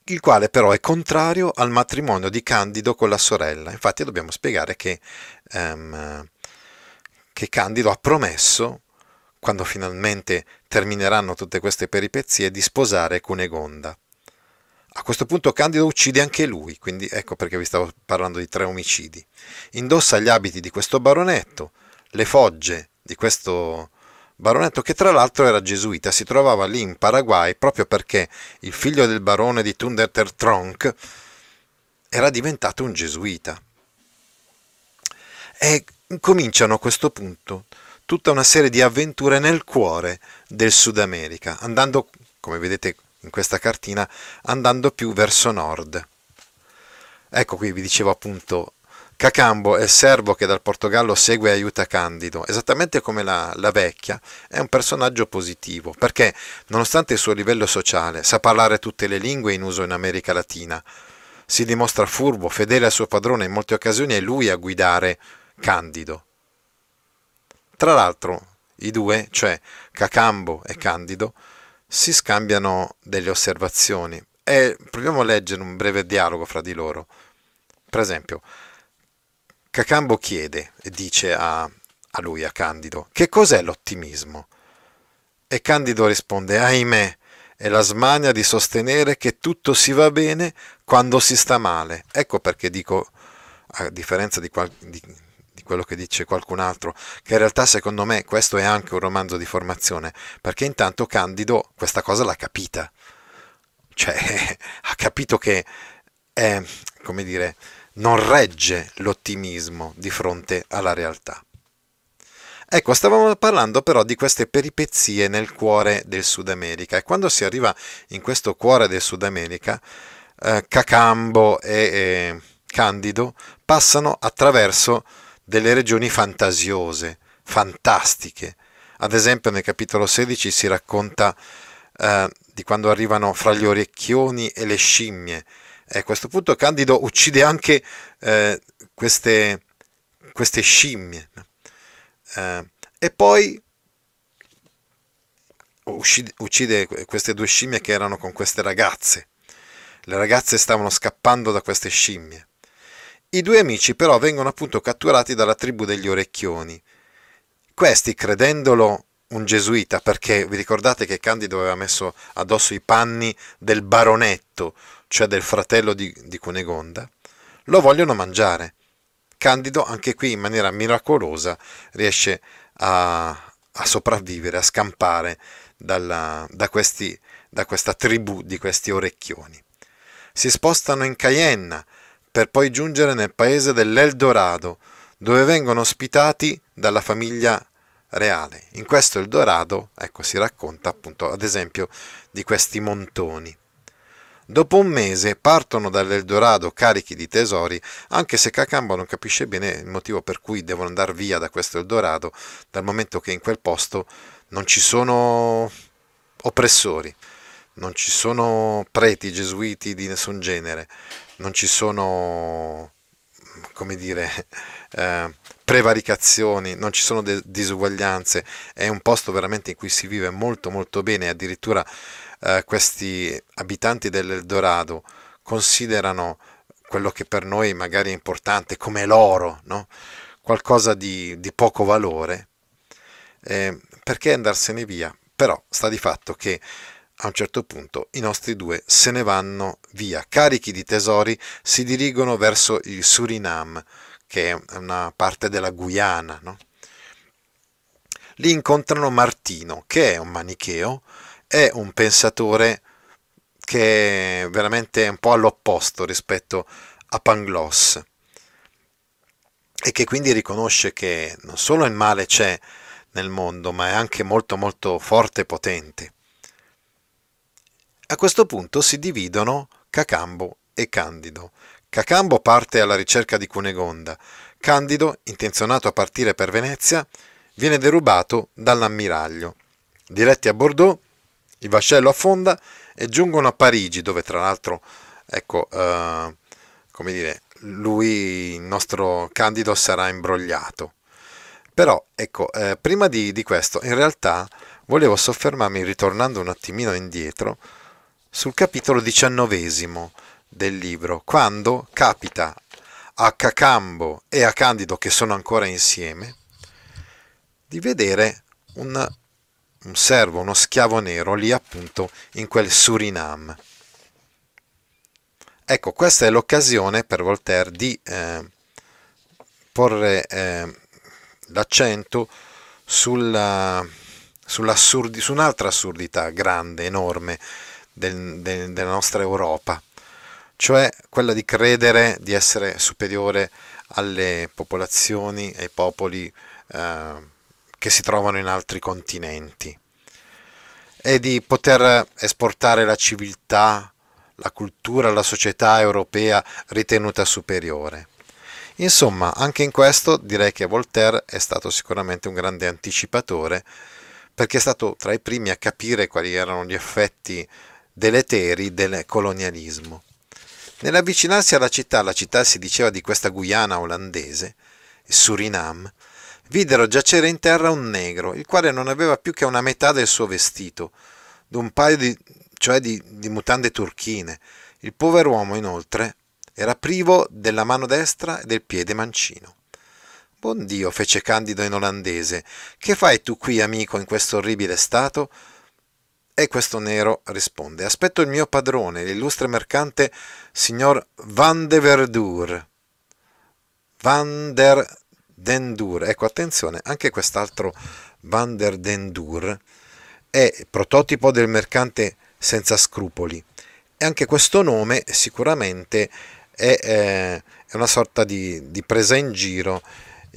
il quale però è contrario al matrimonio di Candido con la sorella. Infatti dobbiamo spiegare che, um, che Candido ha promesso, quando finalmente termineranno tutte queste peripezie, di sposare Cunegonda. A questo punto Candido uccide anche lui, quindi ecco perché vi stavo parlando di tre omicidi. Indossa gli abiti di questo baronetto, le fogge di questo baronetto che tra l'altro era gesuita, si trovava lì in Paraguay proprio perché il figlio del barone di Tunderter Tronk era diventato un gesuita. E cominciano a questo punto tutta una serie di avventure nel cuore del Sud America, andando, come vedete in questa cartina, andando più verso nord. Ecco qui vi dicevo appunto Cacambo è il servo che dal Portogallo segue e aiuta Candido, esattamente come la, la, vecchia, è un personaggio positivo, perché nonostante il suo livello sociale, sa parlare tutte le lingue in uso in America Latina, si dimostra furbo, fedele al suo padrone, in molte occasioni è lui a guidare Candido. Tra l'altro, i due, cioè Cacambo e Candido, si scambiano delle osservazioni e proviamo a leggere un breve dialogo fra di loro. Per esempio, Cacambo chiede e dice a, a lui, a Candido, che cos'è l'ottimismo? E Candido risponde, ahimè, è la smania di sostenere che tutto si va bene quando si sta male. Ecco perché dico, a differenza di, qual- di, di, quello che dice qualcun altro, che in realtà secondo me questo è anche un romanzo di formazione, perché intanto Candido questa cosa l'ha capita. Cioè, ha capito che è, come dire, non regge l'ottimismo di fronte alla realtà. Ecco, stavamo parlando però di queste peripezie nel cuore del Sud America e quando si arriva in questo cuore del Sud America, eh, Cacambo e eh, Candido passano attraverso delle regioni fantasiose, fantastiche. Ad esempio nel capitolo 16 si racconta eh, di quando arrivano fra gli orecchioni e le scimmie e a questo punto Candido uccide anche eh, queste, queste, scimmie. Eh, e poi uccide, uccide queste due scimmie che erano con queste ragazze. Le ragazze stavano scappando da queste scimmie. I due amici però vengono appunto catturati dalla tribù degli orecchioni. Questi, credendolo un gesuita, perché vi ricordate che Candido aveva messo addosso i panni del baronetto, cioè del fratello di, di Cunegonda, lo vogliono mangiare. Candido, anche qui in maniera miracolosa, riesce a, a sopravvivere, a scampare dalla, da, questi, da questa tribù di questi orecchioni. Si spostano in Cayenne per poi giungere nel paese dell'Eldorado, dove vengono ospitati dalla famiglia reale. In questo Eldorado, ecco, si racconta appunto ad esempio di questi montoni. Dopo un mese partono dall'Eldorado carichi di tesori, anche se Cacambo non capisce bene il motivo per cui devono andare via da questo Eldorado, dal momento che in quel posto non ci sono oppressori, non ci sono preti gesuiti di nessun genere, non ci sono, come dire, eh, prevaricazioni, non ci sono de- disuguaglianze, è un posto veramente in cui si vive molto molto bene, addirittura eh, questi abitanti dell'Eldorado considerano quello che per noi magari è importante come l'oro, no? qualcosa di, di, poco valore, eh, perché andarsene via? Però sta di fatto che a un certo punto i nostri due se ne vanno via, carichi di tesori, si dirigono verso il Suriname, che è una parte della Guyana. No? Lì incontrano Martino, che è un manicheo, è un pensatore che è veramente un po' all'opposto rispetto a Pangloss e che quindi riconosce che non solo il male c'è nel mondo, ma è anche molto molto forte e potente. A questo punto si dividono Cacambo e Candido. Cacambo parte alla ricerca di Cunegonda. Candido, intenzionato a partire per Venezia, viene derubato dall'ammiraglio. Diretti a Bordeaux, il vascello affonda e giungono a Parigi, dove tra l'altro, ecco, eh, come dire, lui, il nostro Candido, sarà imbrogliato. Però, ecco, eh, prima di, di questo, in realtà volevo soffermarmi, ritornando un attimino indietro, sul capitolo diciannovesimo del libro, quando capita a Cacambo e a Candido, che sono ancora insieme, di vedere un, servo, uno schiavo nero lì appunto in quel Suriname. Ecco, questa è l'occasione per Voltaire di eh, porre eh, l'accento sulla, sull'assurdi, su un'altra assurdità grande, enorme, del, del, della nostra Europa, cioè quella di credere di essere superiore alle popolazioni, ai popoli eh, che si trovano in altri continenti e di poter esportare la civiltà, la cultura, la società europea ritenuta superiore. Insomma, anche in questo direi che Voltaire è stato sicuramente un grande anticipatore perché è stato tra i primi a capire quali erano gli effetti deleteri del colonialismo. Nell'avvicinarsi alla città, la città si diceva di questa Guyana olandese, Suriname, videro giacere in terra un negro, il quale non aveva più che una metà del suo vestito, d'un paio di, cioè di, di mutande turchine. Il pover'uomo, inoltre, era privo della mano destra e del piede mancino. Buon Dio, fece Candido in olandese, che fai tu qui, amico, in questo orribile stato? E questo nero risponde: Aspetto il mio padrone, l'illustre mercante signor Van de Verdur. Van der Dendur. Ecco, attenzione, anche quest'altro Van der Dendur è prototipo del mercante senza scrupoli. E anche questo nome sicuramente è, eh, è una sorta di, di, presa in giro,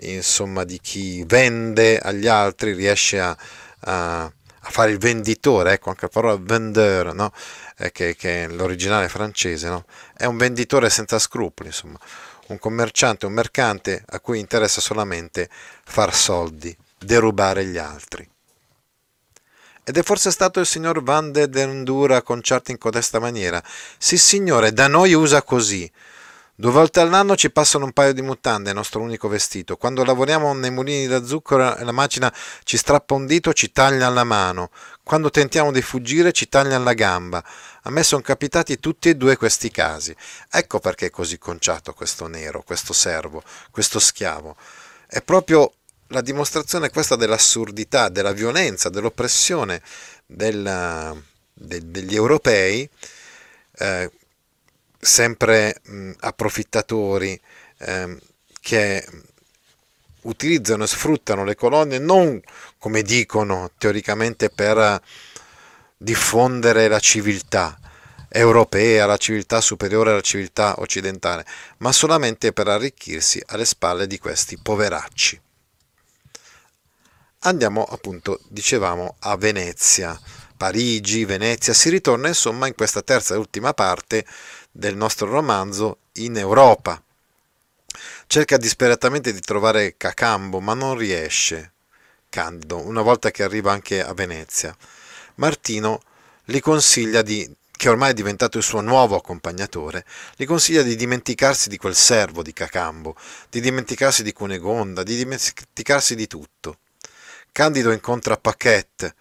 insomma, di chi vende agli altri, riesce a, a a fare il venditore, ecco anche la parola vendeur, no? eh, che, che, è l'originale francese, no? è un venditore senza scrupoli, insomma, un commerciante, un mercante a cui interessa solamente far soldi, derubare gli altri. Ed è forse stato il signor Van de Dendura a conciarti in codesta maniera. Sì, signore, da noi usa così. Due volte all'anno ci passano un paio di mutande, il nostro unico vestito. Quando lavoriamo nei mulini da zucchero la macina ci strappa un dito, ci taglia la mano. Quando tentiamo di fuggire, ci taglia la gamba. A me sono capitati tutti e due questi casi. Ecco perché è così conciato questo nero, questo servo, questo schiavo. È proprio la dimostrazione questa dell'assurdità, della violenza, dell'oppressione della, de, degli europei. Eh, sempre mh, approfittatori ehm, che utilizzano e sfruttano le colonie non come dicono teoricamente per diffondere la civiltà europea, la civiltà superiore alla civiltà occidentale, ma solamente per arricchirsi alle spalle di questi poveracci. Andiamo appunto, dicevamo, a Venezia, Parigi, Venezia, si ritorna insomma in questa terza e ultima parte del nostro romanzo in Europa. Cerca disperatamente di trovare Cacambo, ma non riesce. Candido, una volta che arriva anche a Venezia. Martino gli consiglia di che ormai è diventato il suo nuovo accompagnatore, gli consiglia di dimenticarsi di quel servo di Cacambo, di dimenticarsi di Cunegonda, di dimenticarsi di tutto. Candido incontra Paquette,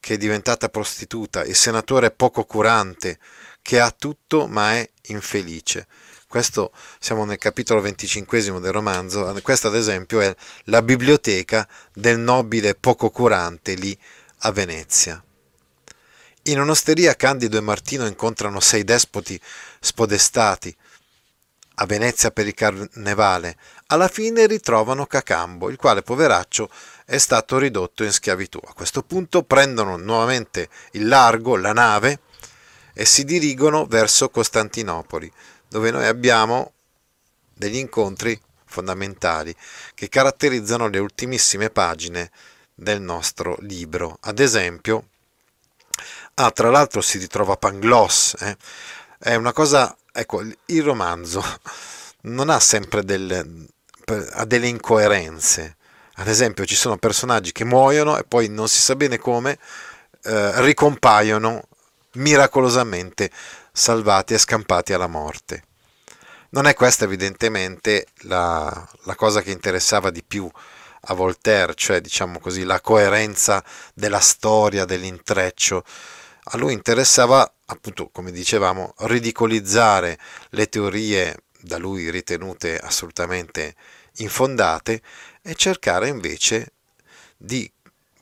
che è diventata prostituta, il senatore poco curante, che ha tutto ma è infelice. Questo siamo nel capitolo 25 del romanzo, questa ad esempio è la biblioteca del nobile poco curante lì a Venezia. In un'osteria Candido e Martino incontrano sei despoti spodestati. A Venezia per il carnevale, alla fine ritrovano Cacambo, il quale poveraccio è stato ridotto in schiavitù. A questo punto prendono nuovamente il largo, la nave, e si dirigono verso Costantinopoli, dove noi abbiamo degli incontri fondamentali che caratterizzano le ultimissime pagine del nostro libro. Ad esempio, Ah, tra l'altro si ritrova Pangloss, eh? è una cosa, ecco, il romanzo non ha sempre delle, ha delle incoerenze. Ad esempio, ci sono personaggi che muoiono e poi non si sa bene come eh, ricompaiono miracolosamente salvati e scampati alla morte. Non è questa evidentemente la, la cosa che interessava di più a Voltaire, cioè diciamo così la coerenza della storia, dell'intreccio a lui interessava, appunto, come dicevamo, ridicolizzare le teorie da lui ritenute assolutamente infondate e cercare invece di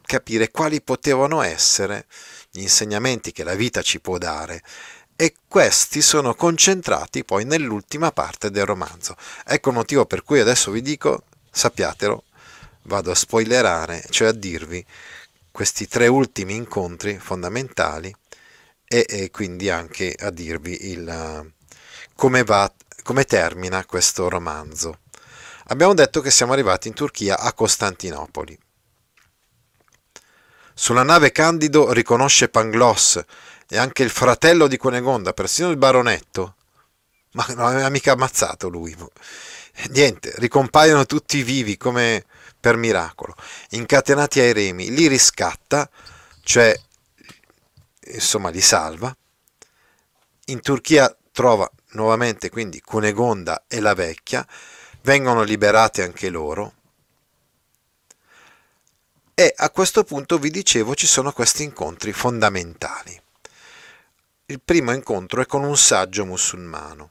capire quali potevano essere gli insegnamenti che la vita ci può dare e questi sono concentrati poi nell'ultima parte del romanzo. Ecco il motivo per cui adesso vi dico, sappiatelo, vado a spoilerare, cioè a dirvi questi tre ultimi incontri fondamentali e, e quindi anche a dirvi il, come, va, come termina questo romanzo. Abbiamo detto che siamo arrivati in Turchia a Costantinopoli. Sulla nave Candido riconosce Pangloss e anche il fratello di Cunegonda, persino il baronetto. Ma non aveva mica ammazzato lui. Niente, ricompaiono tutti vivi come per miracolo, incatenati ai remi, li riscatta, cioè insomma li salva. In Turchia trova nuovamente quindi Cunegonda e la vecchia, vengono liberati anche loro. E a questo punto vi dicevo ci sono questi incontri fondamentali. Il primo incontro è con un saggio musulmano.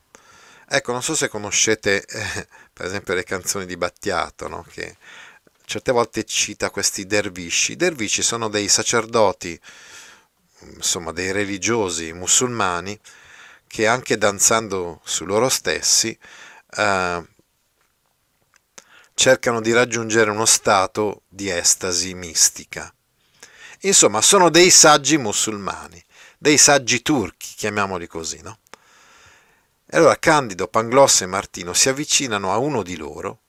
Ecco, non so se conoscete eh, per esempio le canzoni di Battiato, no? che certe volte cita questi dervisci. I dervisci sono dei sacerdoti, insomma dei religiosi musulmani che anche danzando su loro stessi eh, cercano di raggiungere uno stato di estasi mistica. Insomma, sono dei saggi musulmani, dei saggi turchi, chiamiamoli così, no? E allora Candido, Pangloss e Martino si avvicinano a uno di loro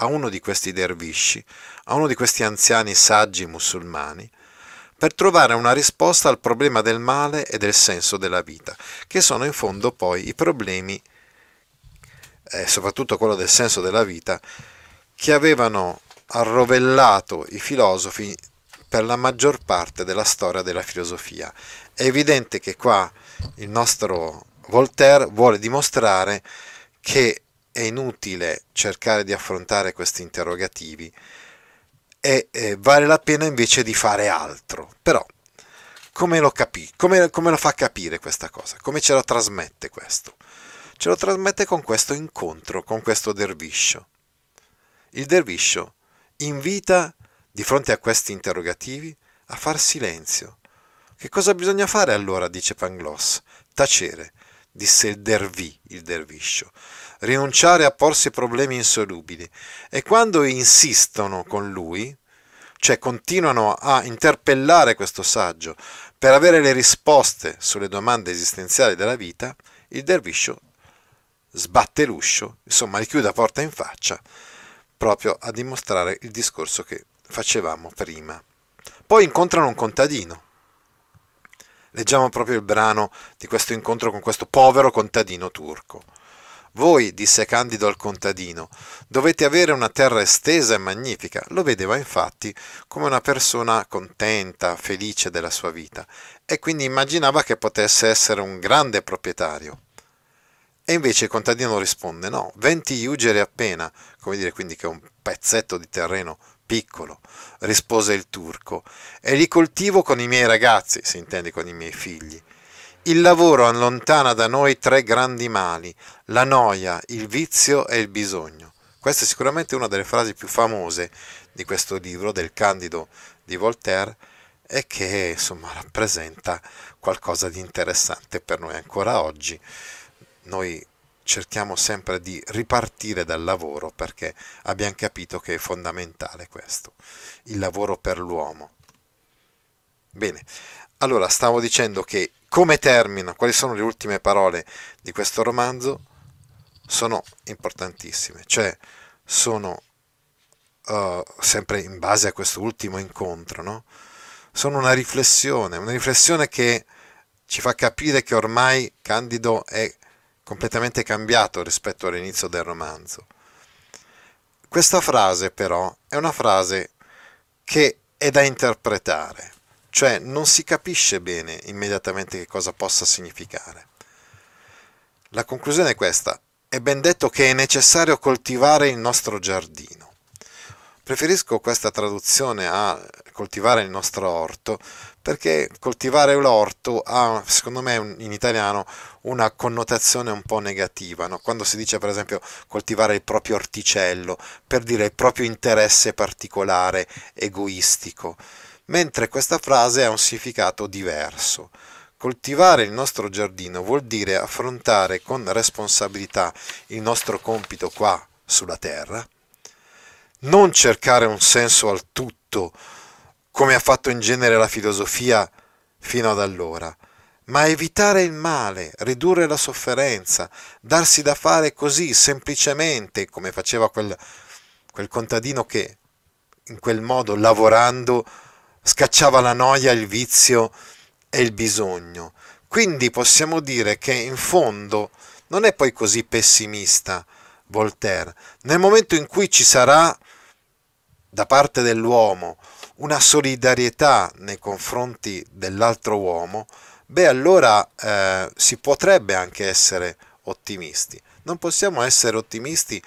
a uno di questi dervisci, a uno di questi anziani saggi musulmani, per trovare una risposta al problema del male e del senso della vita, che sono in fondo poi i problemi, eh, soprattutto quello del senso della vita, che avevano arrovellato i filosofi per la maggior parte della storia della filosofia. È evidente che qua il nostro Voltaire vuole dimostrare che è inutile cercare di affrontare questi interrogativi e eh, vale la pena invece di fare altro. Però come lo, capì, come, come lo fa capire questa cosa? Come ce lo trasmette questo? Ce lo trasmette con questo incontro, con questo derviscio. Il derviscio invita di fronte a questi interrogativi a far silenzio. Che cosa bisogna fare allora? dice Pangloss. Tacere, disse il dervì, il derviscio rinunciare a porsi problemi insolubili e quando insistono con lui, cioè continuano a interpellare questo saggio per avere le risposte sulle domande esistenziali della vita, il derviscio sbatte l'uscio, insomma, richiude la porta in faccia, proprio a dimostrare il discorso che facevamo prima. Poi incontrano un contadino. Leggiamo proprio il brano di questo incontro con questo povero contadino turco. Voi, disse Candido al contadino, dovete avere una terra estesa e magnifica. Lo vedeva infatti come una persona contenta, felice della sua vita, e quindi immaginava che potesse essere un grande proprietario. E invece il contadino risponde: No, venti iugeri appena, come dire quindi che è un pezzetto di terreno piccolo, rispose il turco, e li coltivo con i miei ragazzi, si intende con i miei figli. Il lavoro allontana da noi tre grandi mali, la noia, il vizio e il bisogno. Questa è sicuramente una delle frasi più famose di questo libro, del Candido di Voltaire, e che insomma rappresenta qualcosa di interessante per noi ancora oggi. Noi cerchiamo sempre di ripartire dal lavoro perché abbiamo capito che è fondamentale questo, il lavoro per l'uomo. Bene, allora stavo dicendo che come termina, quali sono le ultime parole di questo romanzo, sono importantissime, cioè sono uh, sempre in base a questo ultimo incontro, no? sono una riflessione, una riflessione che ci fa capire che ormai Candido è completamente cambiato rispetto all'inizio del romanzo. Questa frase però è una frase che è da interpretare, cioè non si capisce bene immediatamente che cosa possa significare. La conclusione è questa, è ben detto che è necessario coltivare il nostro giardino. Preferisco questa traduzione a coltivare il nostro orto perché coltivare l'orto ha, secondo me, in italiano una connotazione un po' negativa. No? Quando si dice, per esempio, coltivare il proprio orticello, per dire il proprio interesse particolare, egoistico, mentre questa frase ha un significato diverso. Coltivare il nostro giardino vuol dire affrontare con responsabilità il nostro compito qua sulla terra, non cercare un senso al tutto, come ha fatto in genere la filosofia fino ad allora, ma evitare il male, ridurre la sofferenza, darsi da fare così semplicemente, come faceva quel, quel contadino che in quel modo, lavorando, scacciava la noia, il vizio e il bisogno. Quindi possiamo dire che in fondo non è poi così pessimista Voltaire. Nel momento in cui ci sarà da parte dell'uomo una solidarietà nei confronti dell'altro uomo, beh allora eh, si potrebbe anche essere ottimisti. Non possiamo essere ottimisti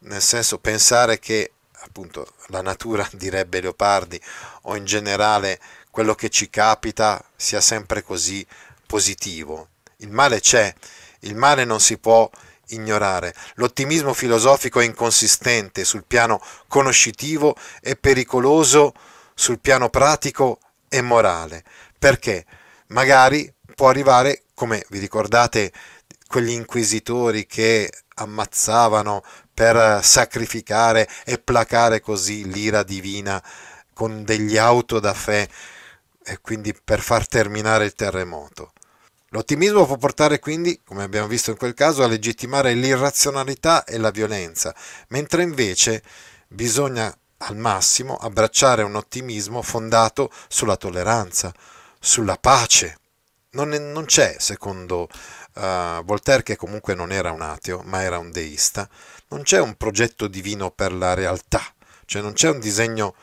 nel senso pensare che appunto la natura direbbe Leopardi o in generale quello che ci capita sia sempre così positivo. Il male c'è, il male non si può ignorare. L'ottimismo filosofico è inconsistente sul piano conoscitivo e pericoloso sul piano pratico e morale, perché magari può arrivare, come vi ricordate, quegli inquisitori che ammazzavano per sacrificare e placare così l'ira divina con degli auto da fè e quindi per far terminare il terremoto. L'ottimismo può portare quindi, come abbiamo visto in quel caso, a legittimare l'irrazionalità e la violenza, mentre invece bisogna al massimo abbracciare un ottimismo fondato sulla tolleranza, sulla pace. Non, è, non c'è, secondo uh, Voltaire, che comunque non era un ateo, ma era un deista, non c'è un progetto divino per la realtà, cioè non c'è un disegno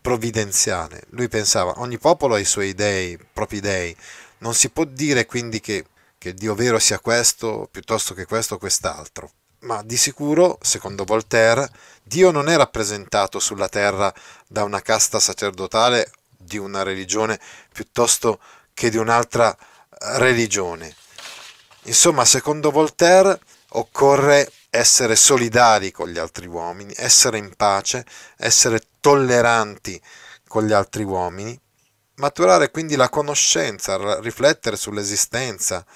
provvidenziale. Lui pensava, ogni popolo ha i suoi dei, propri dei, non si può dire quindi che, che Dio vero sia questo piuttosto che questo o quest'altro ma di sicuro, secondo Voltaire, Dio non è rappresentato sulla terra da una casta sacerdotale di una religione piuttosto che di un'altra religione. Insomma, secondo Voltaire, occorre essere solidari con gli altri uomini, essere in pace, essere tolleranti con gli altri uomini, maturare quindi la conoscenza, riflettere sull'esistenza,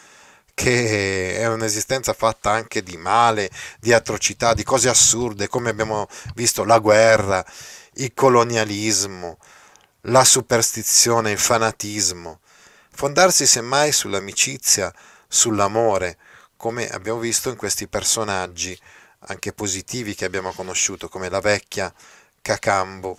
che è un'esistenza fatta anche di male, di atrocità, di cose assurde, come abbiamo visto la guerra, il colonialismo, la superstizione, il fanatismo. Fondarsi semmai sull'amicizia, sull'amore, come abbiamo visto in questi personaggi anche positivi che abbiamo conosciuto, come la vecchia Cacambo.